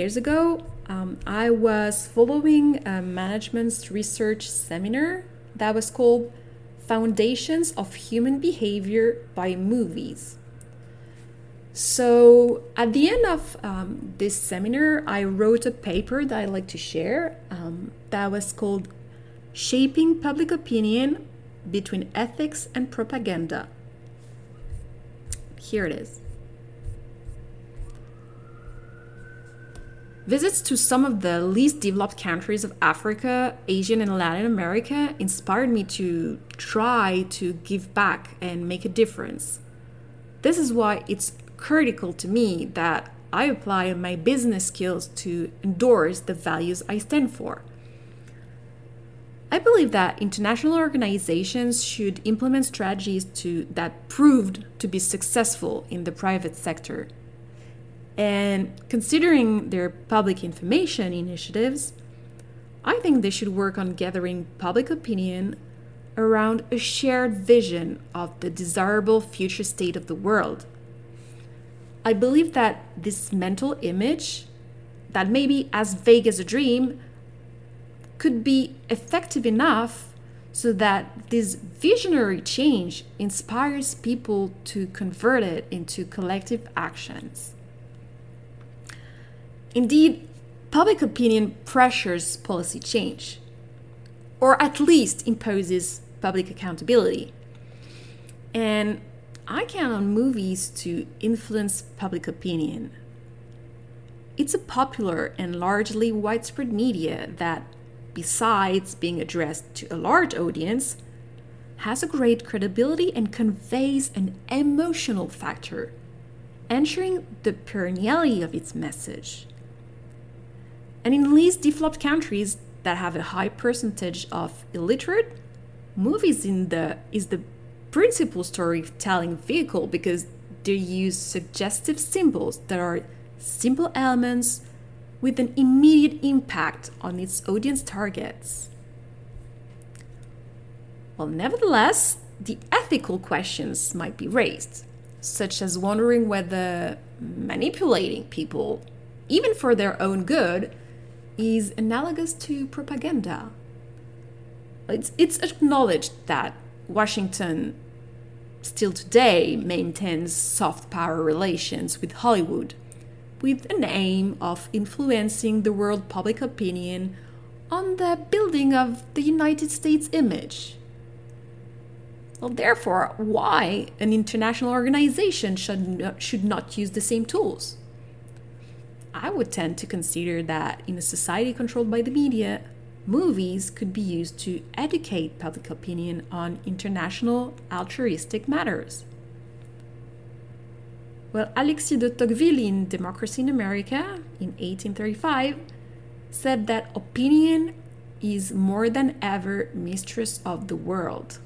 years ago, um, I was following a management's research seminar that was called Foundations of Human Behavior by Movies. So, at the end of um, this seminar, I wrote a paper that I'd like to share um, that was called Shaping Public Opinion Between Ethics and Propaganda. Here it is. Visits to some of the least developed countries of Africa, Asia, and Latin America inspired me to try to give back and make a difference. This is why it's critical to me that I apply my business skills to endorse the values I stand for. I believe that international organizations should implement strategies to, that proved to be successful in the private sector and considering their public information initiatives, I think they should work on gathering public opinion around a shared vision of the desirable future state of the world. I believe that this mental image, that may be as vague as a dream, could be effective enough so that this visionary change inspires people to convert it into collective actions. Indeed, public opinion pressures policy change, or at least imposes public accountability. And I count on movies to influence public opinion. It's a popular and largely widespread media that, besides being addressed to a large audience, has a great credibility and conveys an emotional factor, ensuring the perenniality of its message. And in least developed countries that have a high percentage of illiterate, movies in the is the principal storytelling vehicle because they use suggestive symbols that are simple elements with an immediate impact on its audience targets. Well, nevertheless, the ethical questions might be raised, such as wondering whether manipulating people, even for their own good, is analogous to propaganda. It's, it's acknowledged that Washington still today maintains soft power relations with Hollywood, with an aim of influencing the world public opinion on the building of the United States image. Well, therefore, why an international organization should, should not use the same tools? I would tend to consider that in a society controlled by the media, movies could be used to educate public opinion on international altruistic matters. Well, Alexis de Tocqueville in Democracy in America in 1835 said that opinion is more than ever mistress of the world.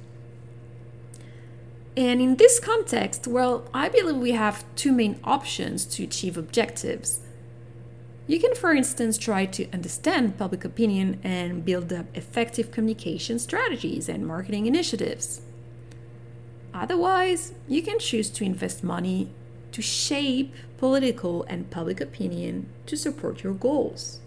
And in this context, well, I believe we have two main options to achieve objectives you can, for instance, try to understand public opinion and build up effective communication strategies and marketing initiatives. Otherwise, you can choose to invest money to shape political and public opinion to support your goals.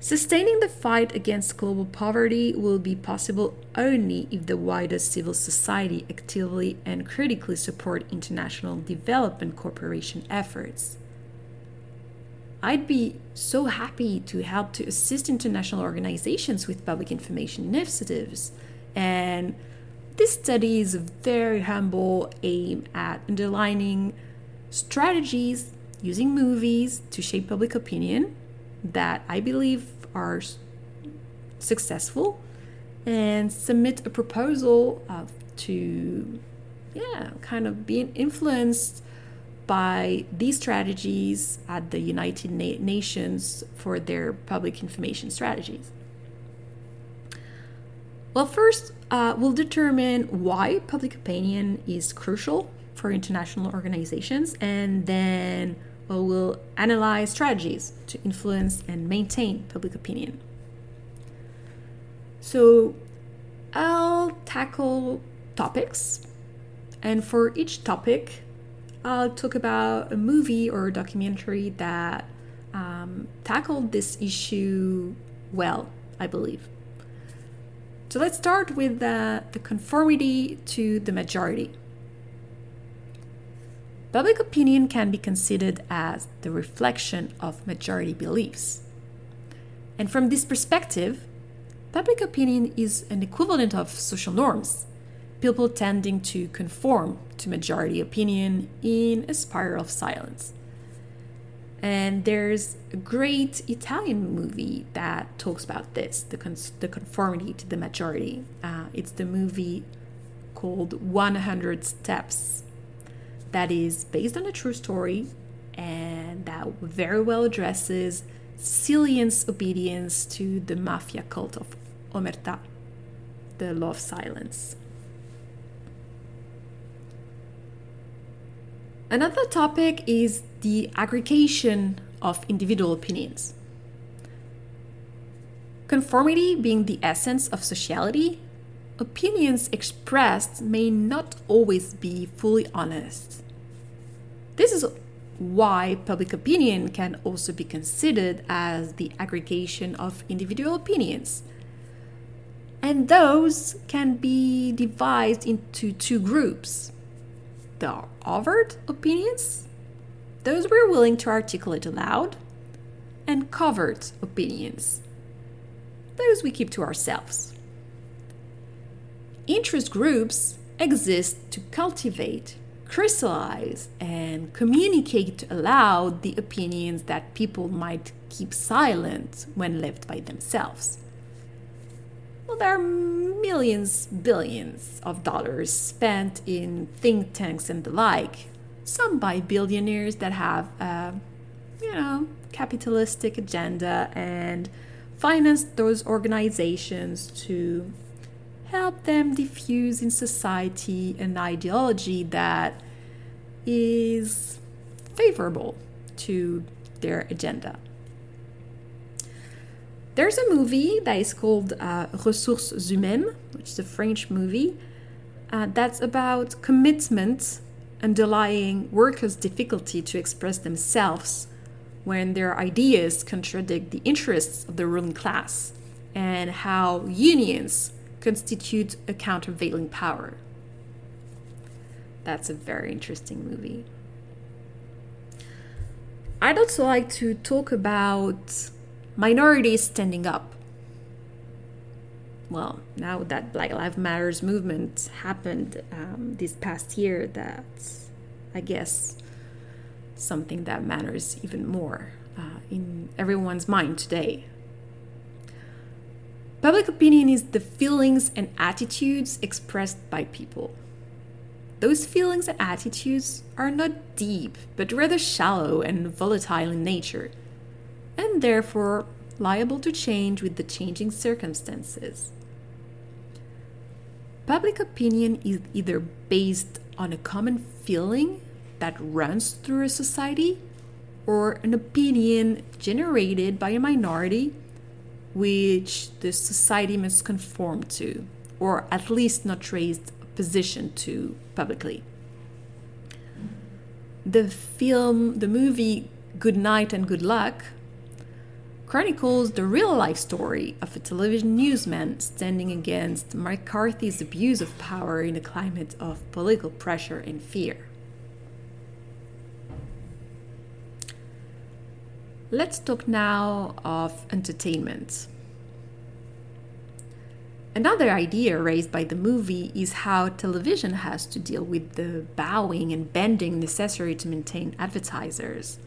Sustaining the fight against global poverty will be possible only if the wider civil society actively and critically support international development cooperation efforts. I'd be so happy to help to assist international organizations with public information initiatives. And this study is a very humble aim at underlining strategies using movies to shape public opinion that I believe are successful and submit a proposal uh, to, yeah, kind of being influenced by these strategies at the United Na- Nations for their public information strategies. Well, first, uh, we'll determine why public opinion is crucial for international organizations, and then well, we'll analyze strategies to influence and maintain public opinion. So I'll tackle topics, and for each topic, I'll talk about a movie or a documentary that um, tackled this issue well, I believe. So let's start with the conformity to the majority. Public opinion can be considered as the reflection of majority beliefs. And from this perspective, public opinion is an equivalent of social norms, people tending to conform to majority opinion in a spiral of silence. And there's a great Italian movie that talks about this the, cons- the conformity to the majority. Uh, it's the movie called 100 Steps, that is based on a true story and that very well addresses Sicilian's obedience to the mafia cult of Omerta, the law of silence. Another topic is the aggregation of individual opinions. Conformity being the essence of sociality, opinions expressed may not always be fully honest. This is why public opinion can also be considered as the aggregation of individual opinions. And those can be divided into two groups the overt opinions, those we're willing to articulate aloud, and covert opinions, those we keep to ourselves. Interest groups exist to cultivate, crystallize, and communicate aloud the opinions that people might keep silent when left by themselves. Well, there are millions, billions of dollars spent in think tanks and the like, some by billionaires that have a, you know, capitalistic agenda and finance those organizations to help them diffuse in society an ideology that is favorable to their agenda. There's a movie that is called uh, Ressources Humaines, which is a French movie, uh, that's about commitment underlying workers' difficulty to express themselves when their ideas contradict the interests of the ruling class, and how unions constitute a countervailing power. That's a very interesting movie. I'd also like to talk about minorities standing up. Well, now that Black Lives Matters movement happened um, this past year, that's, I guess, something that matters even more uh, in everyone's mind today. Public opinion is the feelings and attitudes expressed by people. Those feelings and attitudes are not deep, but rather shallow and volatile in nature and therefore liable to change with the changing circumstances. Public opinion is either based on a common feeling that runs through a society or an opinion generated by a minority which the society must conform to, or at least not raise opposition to publicly. The film, the movie Good Night and Good Luck chronicles the real life story of a television newsman standing against McCarthy's abuse of power in a climate of political pressure and fear. Let's talk now of entertainment. Another idea raised by the movie is how television has to deal with the bowing and bending necessary to maintain advertisers.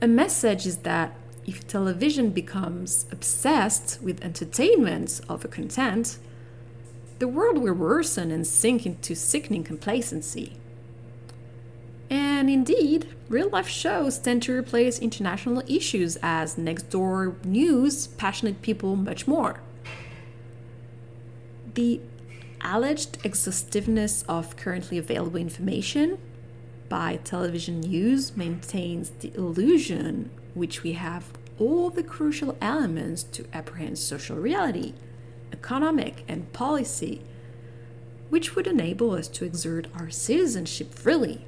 A message is that if television becomes obsessed with entertainment over content, the world will worsen and sink into sickening complacency. And indeed, real life shows tend to replace international issues as next door news, passionate people, much more. The alleged exhaustiveness of currently available information by television news maintains the illusion which we have all the crucial elements to apprehend social reality, economic, and policy, which would enable us to exert our citizenship freely.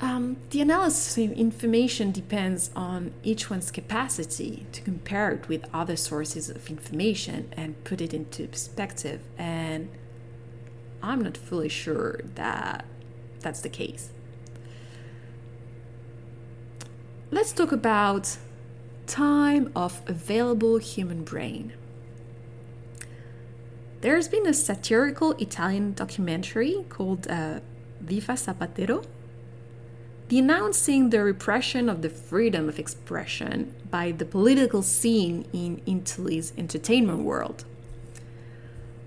Um, the analysis of information depends on each one's capacity to compare it with other sources of information and put it into perspective. And I'm not fully sure that that's the case. Let's talk about time of available human brain. There's been a satirical Italian documentary called uh, Viva Zapatero, denouncing the repression of the freedom of expression by the political scene in Italy's entertainment world.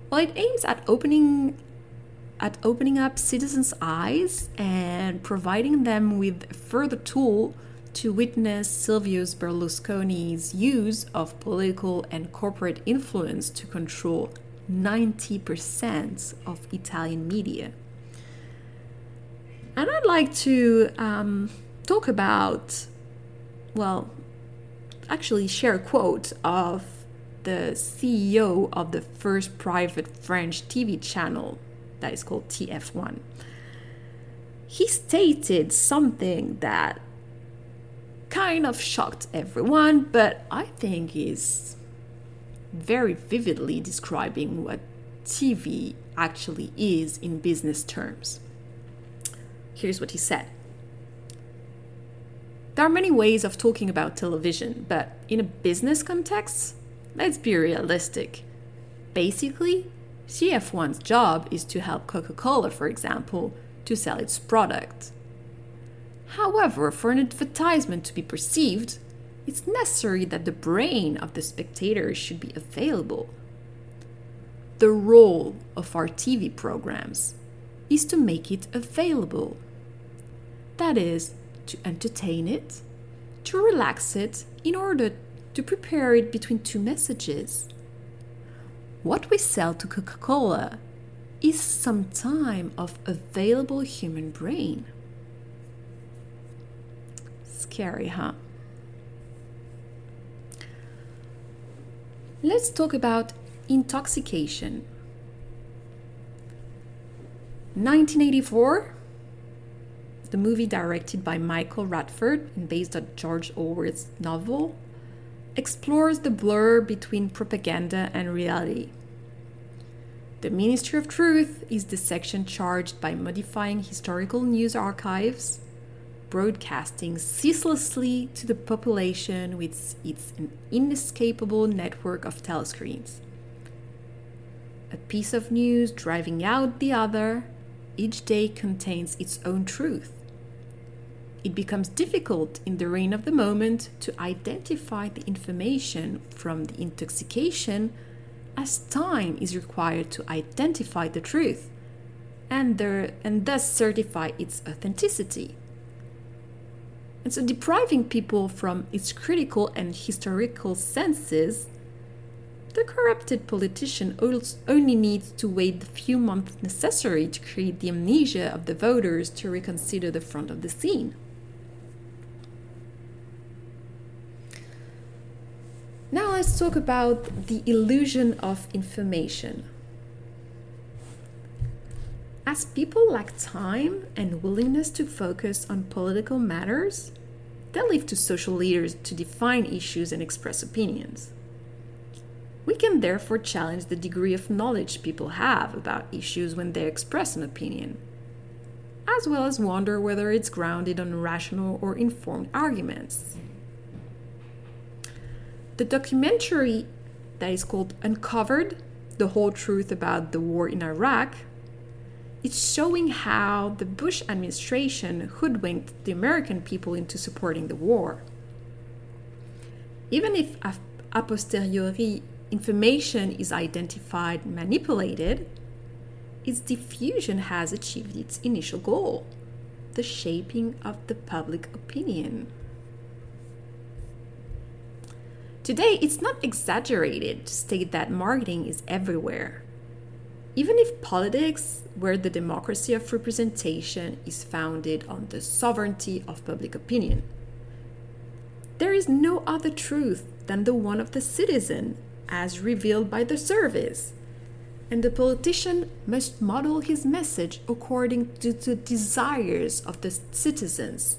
Well, it aims at opening at opening up citizens' eyes and providing them with a further tool to witness Silvio Berlusconi's use of political and corporate influence to control 90% of Italian media. And I'd like to um, talk about, well, actually share a quote of the CEO of the first private French TV channel that is called TF1. He stated something that kind of shocked everyone, but I think is very vividly describing what TV actually is in business terms. Here's what he said There are many ways of talking about television, but in a business context, let's be realistic. Basically, TF1's job is to help Coca Cola, for example, to sell its product. However, for an advertisement to be perceived, it's necessary that the brain of the spectator should be available. The role of our TV programs is to make it available. That is, to entertain it, to relax it, in order to prepare it between two messages. What we sell to Coca Cola is some time of available human brain. Scary, huh? Let's talk about intoxication. 1984, the movie directed by Michael Radford and based on George Orwell's novel, explores the blur between propaganda and reality. The Ministry of Truth is the section charged by modifying historical news archives, broadcasting ceaselessly to the population with its inescapable network of telescreens. A piece of news driving out the other, each day contains its own truth. It becomes difficult in the reign of the moment to identify the information from the intoxication as time is required to identify the truth and, there, and thus certify its authenticity. And so, depriving people from its critical and historical senses the corrupted politician only needs to wait the few months necessary to create the amnesia of the voters to reconsider the front of the scene. Now let's talk about the illusion of information. As people lack time and willingness to focus on political matters, they leave to social leaders to define issues and express opinions. We can therefore challenge the degree of knowledge people have about issues when they express an opinion, as well as wonder whether it's grounded on rational or informed arguments. The documentary that is called Uncovered The Whole Truth About the War in Iraq is showing how the Bush administration hoodwinked the American people into supporting the war. Even if a posteriori information is identified, manipulated, its diffusion has achieved its initial goal the shaping of the public opinion. Today, it's not exaggerated to state that marketing is everywhere. Even if politics, where the democracy of representation is founded on the sovereignty of public opinion, there is no other truth than the one of the citizen as revealed by the service. and the politician must model his message according to the desires of the citizens.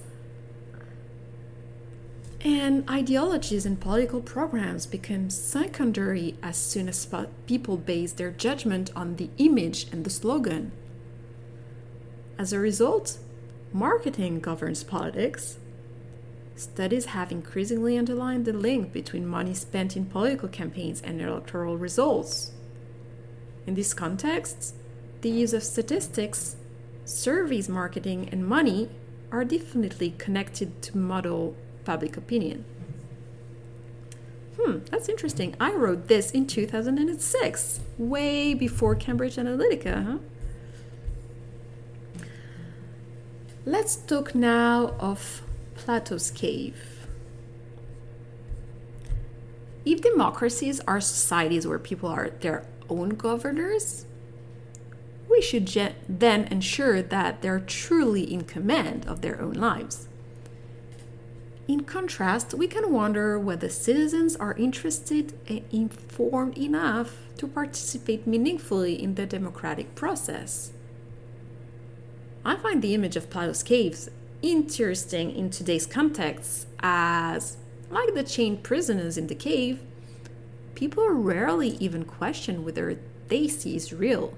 And ideologies and political programs become secondary as soon as people base their judgment on the image and the slogan. As a result, marketing governs politics. Studies have increasingly underlined the link between money spent in political campaigns and electoral results. In this context, the use of statistics, surveys, marketing, and money are definitely connected to model public opinion. Hmm, that's interesting. I wrote this in 2006, way before Cambridge Analytica, huh? Let's talk now of Plato's cave. If democracies are societies where people are their own governors, we should then ensure that they're truly in command of their own lives. In contrast, we can wonder whether citizens are interested and informed enough to participate meaningfully in the democratic process. I find the image of Plato's caves interesting in today's context as, like the chained prisoners in the cave, people rarely even question whether they see is real.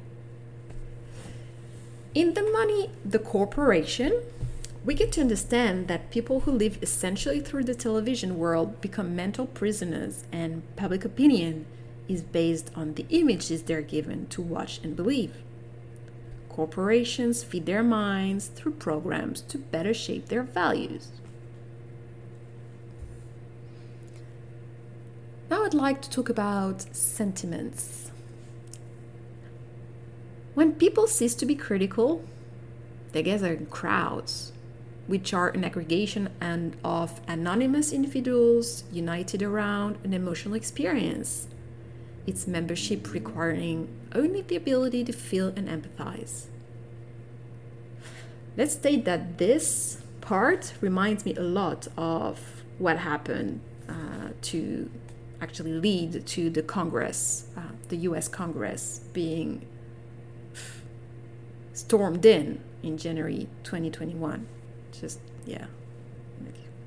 In The Money, the Corporation, we get to understand that people who live essentially through the television world become mental prisoners, and public opinion is based on the images they're given to watch and believe. Corporations feed their minds through programs to better shape their values. Now I'd like to talk about sentiments. When people cease to be critical, they gather in crowds, which are an aggregation and of anonymous individuals united around an emotional experience its membership requiring only the ability to feel and empathize. Let's state that this part reminds me a lot of what happened uh, to actually lead to the Congress, uh, the US Congress being stormed in in January 2021. Just, yeah,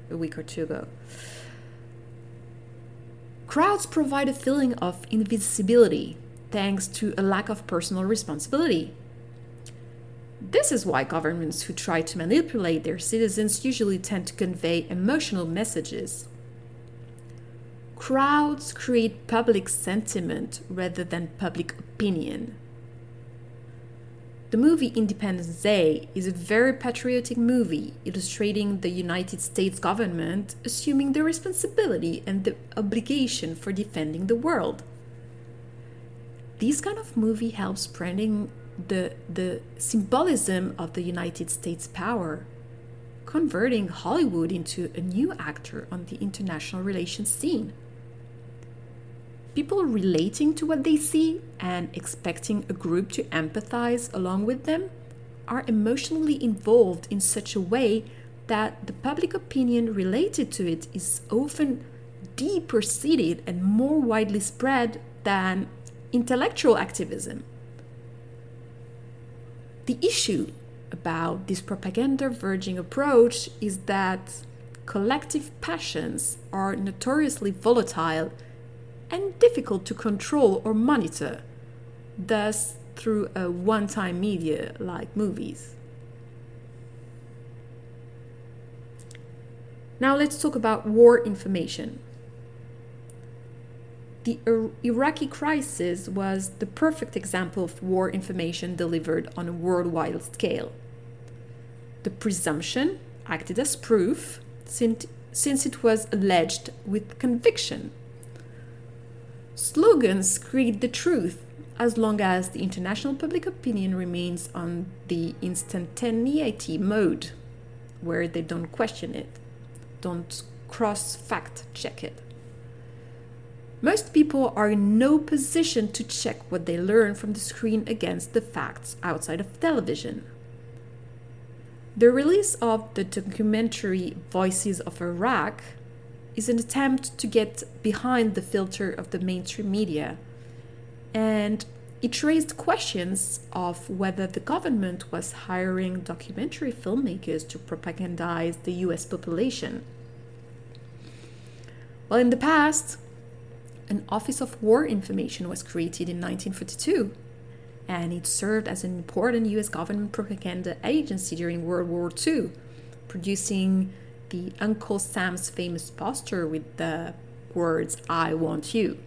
a week or two ago. Crowds provide a feeling of invisibility thanks to a lack of personal responsibility. This is why governments who try to manipulate their citizens usually tend to convey emotional messages. Crowds create public sentiment rather than public opinion. The movie Independence Day is a very patriotic movie illustrating the United States government assuming the responsibility and the obligation for defending the world. This kind of movie helps spreading the, the symbolism of the United States power, converting Hollywood into a new actor on the international relations scene people relating to what they see and expecting a group to empathize along with them are emotionally involved in such a way that the public opinion related to it is often deeper seated and more widely spread than intellectual activism. The issue about this propaganda verging approach is that collective passions are notoriously volatile and difficult to control or monitor, thus, through a one time media like movies. Now, let's talk about war information. The Iraqi crisis was the perfect example of war information delivered on a worldwide scale. The presumption acted as proof since, since it was alleged with conviction Slogans create the truth as long as the international public opinion remains on the instantaneity mode, where they don't question it, don't cross fact check it. Most people are in no position to check what they learn from the screen against the facts outside of television. The release of the documentary Voices of Iraq is an attempt to get behind the filter of the mainstream media. And it raised questions of whether the government was hiring documentary filmmakers to propagandize the US population. Well, in the past, an Office of War Information was created in 1942, and it served as an important US government propaganda agency during World War II, producing the Uncle Sam's famous poster with the words, I want you.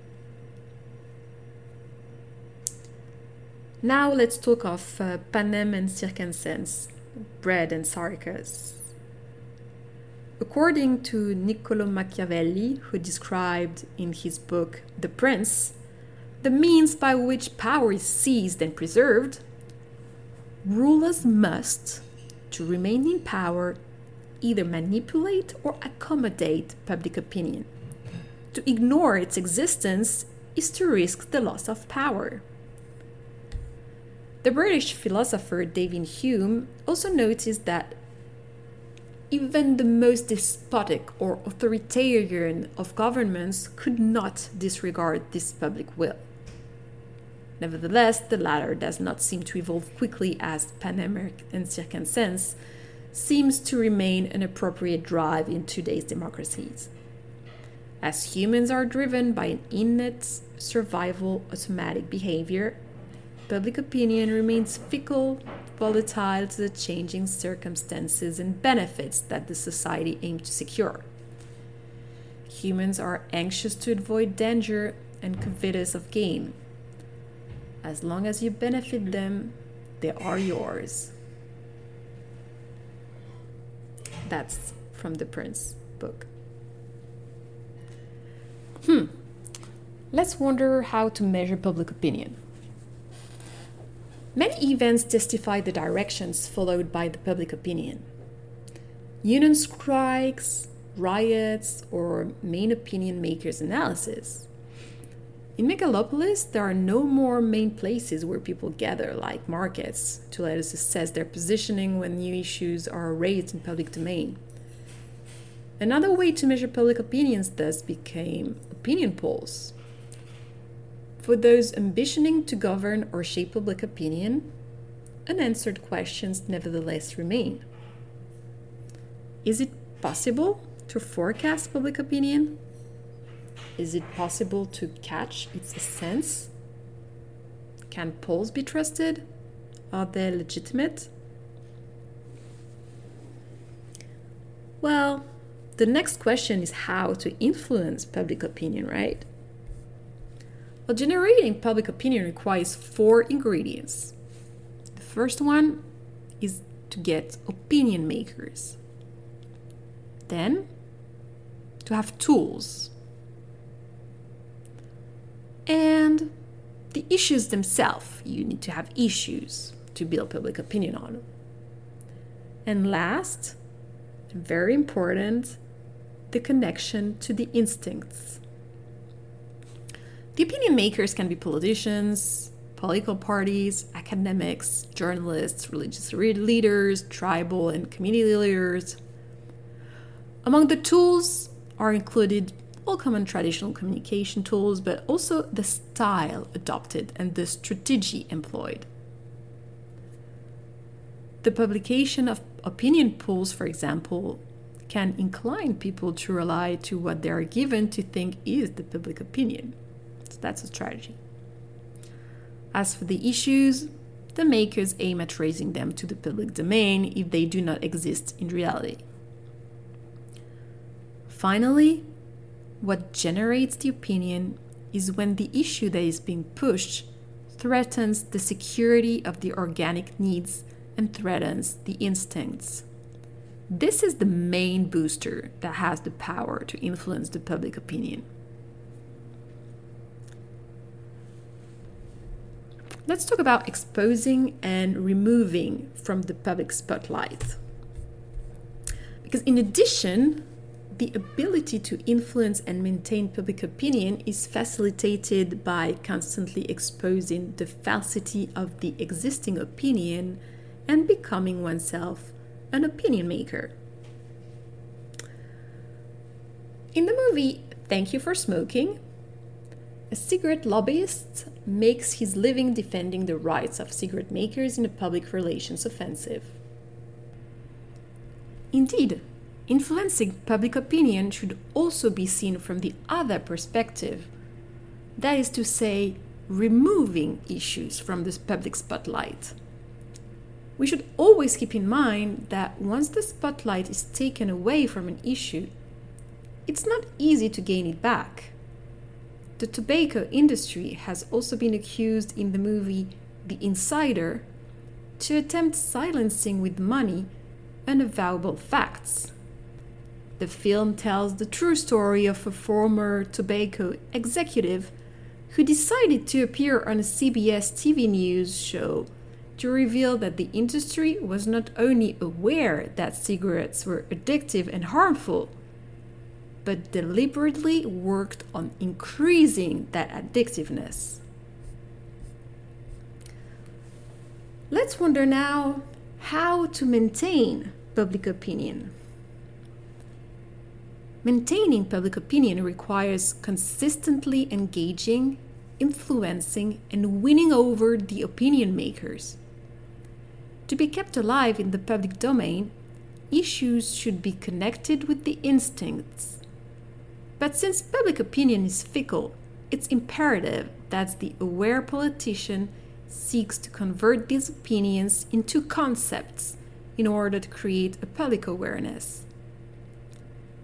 Now let's talk of uh, Panem and Circenses, bread and circus. According to Niccolo Machiavelli, who described in his book The Prince the means by which power is seized and preserved, rulers must, to remain in power, either manipulate or accommodate public opinion. To ignore its existence is to risk the loss of power. The British philosopher David Hume also noticed that even the most despotic or authoritarian of governments could not disregard this public will. Nevertheless, the latter does not seem to evolve quickly as Panem and Circenses seems to remain an appropriate drive in today's democracies. As humans are driven by an innate survival automatic behavior, public opinion remains fickle, volatile to the changing circumstances and benefits that the society aims to secure. Humans are anxious to avoid danger and covetous of gain. As long as you benefit them, they are yours. That's from the Prince book. Hmm. Let's wonder how to measure public opinion. Many events testify the directions followed by the public opinion. Union strikes, riots, or main opinion makers' analysis. In megalopolis, there are no more main places where people gather, like markets, to let us assess their positioning when new issues are raised in public domain. Another way to measure public opinions thus became opinion polls, for those ambitioning to govern or shape public opinion, unanswered questions nevertheless remain. Is it possible to forecast public opinion? Is it possible to catch its essence? Can polls be trusted? Are they legitimate? Well, the next question is how to influence public opinion, right? Well, generating public opinion requires four ingredients. The first one is to get opinion makers. Then, to have tools. And the issues themselves. You need to have issues to build public opinion on. And last, very important, the connection to the instincts. The opinion makers can be politicians, political parties, academics, journalists, religious leaders, tribal and community leaders. Among the tools are included all common traditional communication tools, but also the style adopted and the strategy employed. The publication of opinion polls, for example, can incline people to rely to what they are given to think is the public opinion. So that's a strategy. As for the issues, the makers aim at raising them to the public domain if they do not exist in reality. Finally, what generates the opinion is when the issue that is being pushed threatens the security of the organic needs and threatens the instincts. This is the main booster that has the power to influence the public opinion. let's talk about exposing and removing from the public spotlight. Because, in addition, the ability to influence and maintain public opinion is facilitated by constantly exposing the falsity of the existing opinion and becoming oneself an opinion maker. In the movie Thank You for Smoking, a cigarette lobbyist makes his living defending the rights of cigarette makers in a public relations offensive. Indeed, influencing public opinion should also be seen from the other perspective. That is to say, removing issues from the public spotlight. We should always keep in mind that once the spotlight is taken away from an issue, it's not easy to gain it back. The tobacco industry has also been accused in the movie The Insider to attempt silencing with money unavowable facts. The film tells the true story of a former tobacco executive who decided to appear on a CBS TV news show to reveal that the industry was not only aware that cigarettes were addictive and harmful, but deliberately worked on increasing that addictiveness. Let's wonder now how to maintain public opinion. Maintaining public opinion requires consistently engaging, influencing, and winning over the opinion makers. To be kept alive in the public domain, issues should be connected with the instincts but since public opinion is fickle, it's imperative that the aware politician seeks to convert these opinions into concepts in order to create a public awareness.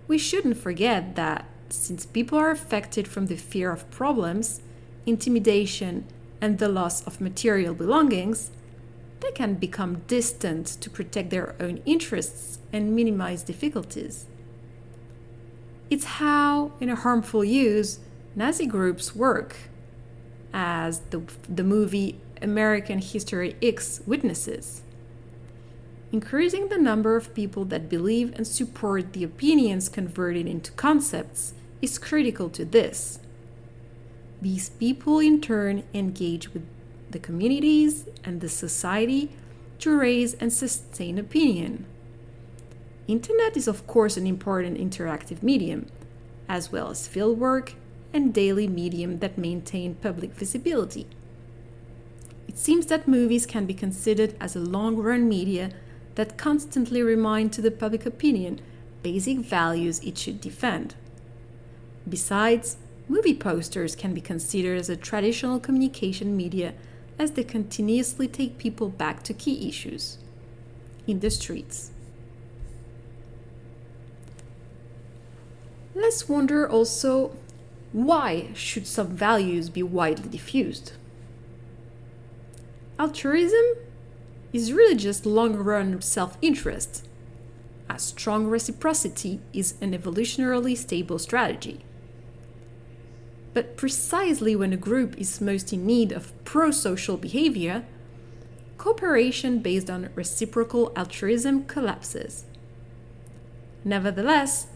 We shouldn't forget that since people are affected from the fear of problems, intimidation, and the loss of material belongings, they can become distant to protect their own interests and minimize difficulties. It's how, in a harmful use, Nazi groups work, as the, the movie American History X witnesses. Increasing the number of people that believe and support the opinions converted into concepts is critical to this. These people, in turn, engage with the communities and the society to raise and sustain opinion. Internet is of course an important interactive medium, as well as fieldwork and daily medium that maintain public visibility. It seems that movies can be considered as a long-run media that constantly remind to the public opinion basic values it should defend. Besides, movie posters can be considered as a traditional communication media as they continuously take people back to key issues in the streets. Let's wonder also why should some values be widely diffused? Altruism is really just long-run self-interest. A strong reciprocity is an evolutionarily stable strategy. But precisely when a group is most in need of pro-social behavior, cooperation based on reciprocal altruism collapses. Nevertheless,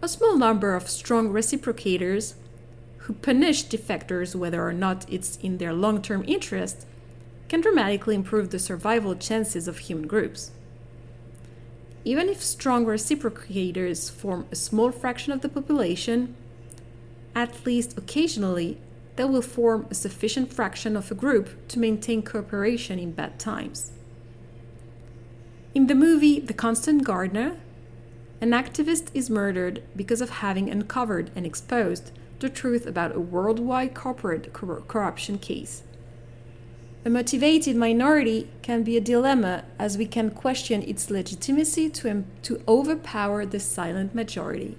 a small number of strong reciprocators who punish defectors whether or not it's in their long term interest can dramatically improve the survival chances of human groups. Even if strong reciprocators form a small fraction of the population, at least occasionally they will form a sufficient fraction of a group to maintain cooperation in bad times. In the movie The Constant Gardener, an activist is murdered because of having uncovered and exposed the truth about a worldwide corporate cor- corruption case. A motivated minority can be a dilemma as we can question its legitimacy to, to overpower the silent majority.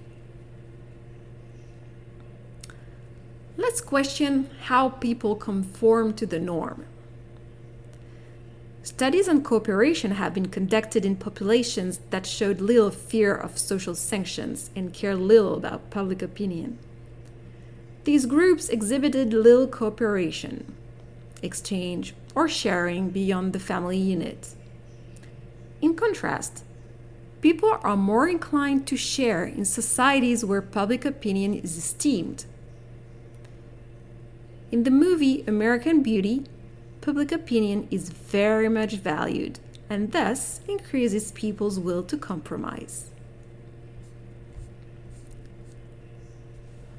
Let's question how people conform to the norm. Studies on cooperation have been conducted in populations that showed little fear of social sanctions and cared little about public opinion. These groups exhibited little cooperation, exchange, or sharing beyond the family unit. In contrast, people are more inclined to share in societies where public opinion is esteemed. In the movie American Beauty, public opinion is very much valued and thus increases people's will to compromise.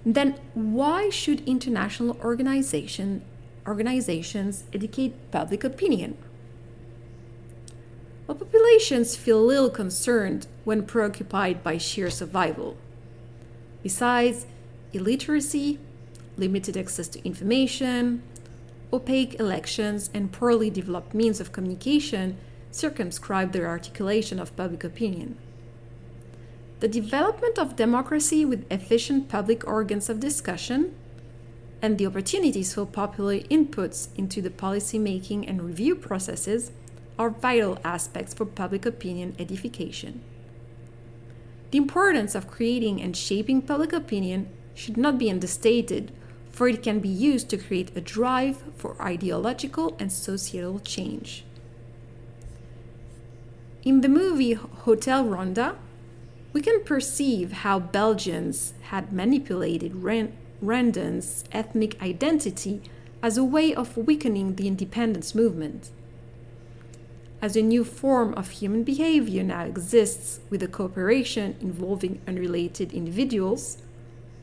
Then, why should international organizations organizations educate public opinion. While populations feel little concerned when preoccupied by sheer survival. Besides, illiteracy, limited access to information, opaque elections, and poorly developed means of communication circumscribe their articulation of public opinion. The development of democracy with efficient public organs of discussion and the opportunities for popular inputs into the policy-making and review processes are vital aspects for public opinion edification. The importance of creating and shaping public opinion should not be understated, for it can be used to create a drive for ideological and societal change. In the movie Hotel Rwanda, we can perceive how Belgians had manipulated Rwandans' ethnic identity as a way of weakening the independence movement. As a new form of human behavior now exists with a cooperation involving unrelated individuals,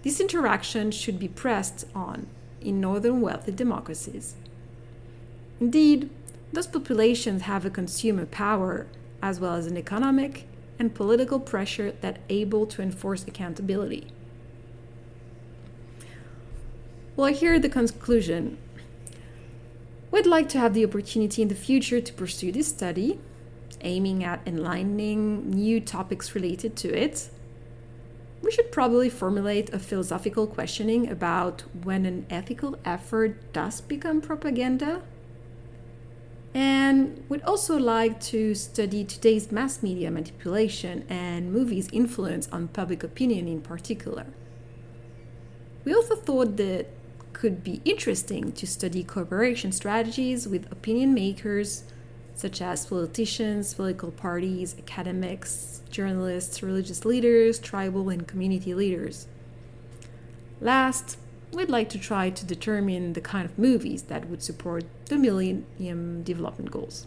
this interaction should be pressed on in northern wealthy democracies. Indeed, those populations have a consumer power as well as an economic and political pressure that able to enforce accountability. Well, here are the conclusion. We'd like to have the opportunity in the future to pursue this study, aiming at enlightening new topics related to it. We should probably formulate a philosophical questioning about when an ethical effort does become propaganda. And we'd also like to study today's mass media manipulation and movies' influence on public opinion in particular. We also thought that could be interesting to study cooperation strategies with opinion makers such as politicians, political parties, academics, journalists, religious leaders, tribal and community leaders. Last, we'd like to try to determine the kind of movies that would support the Millennium Development Goals.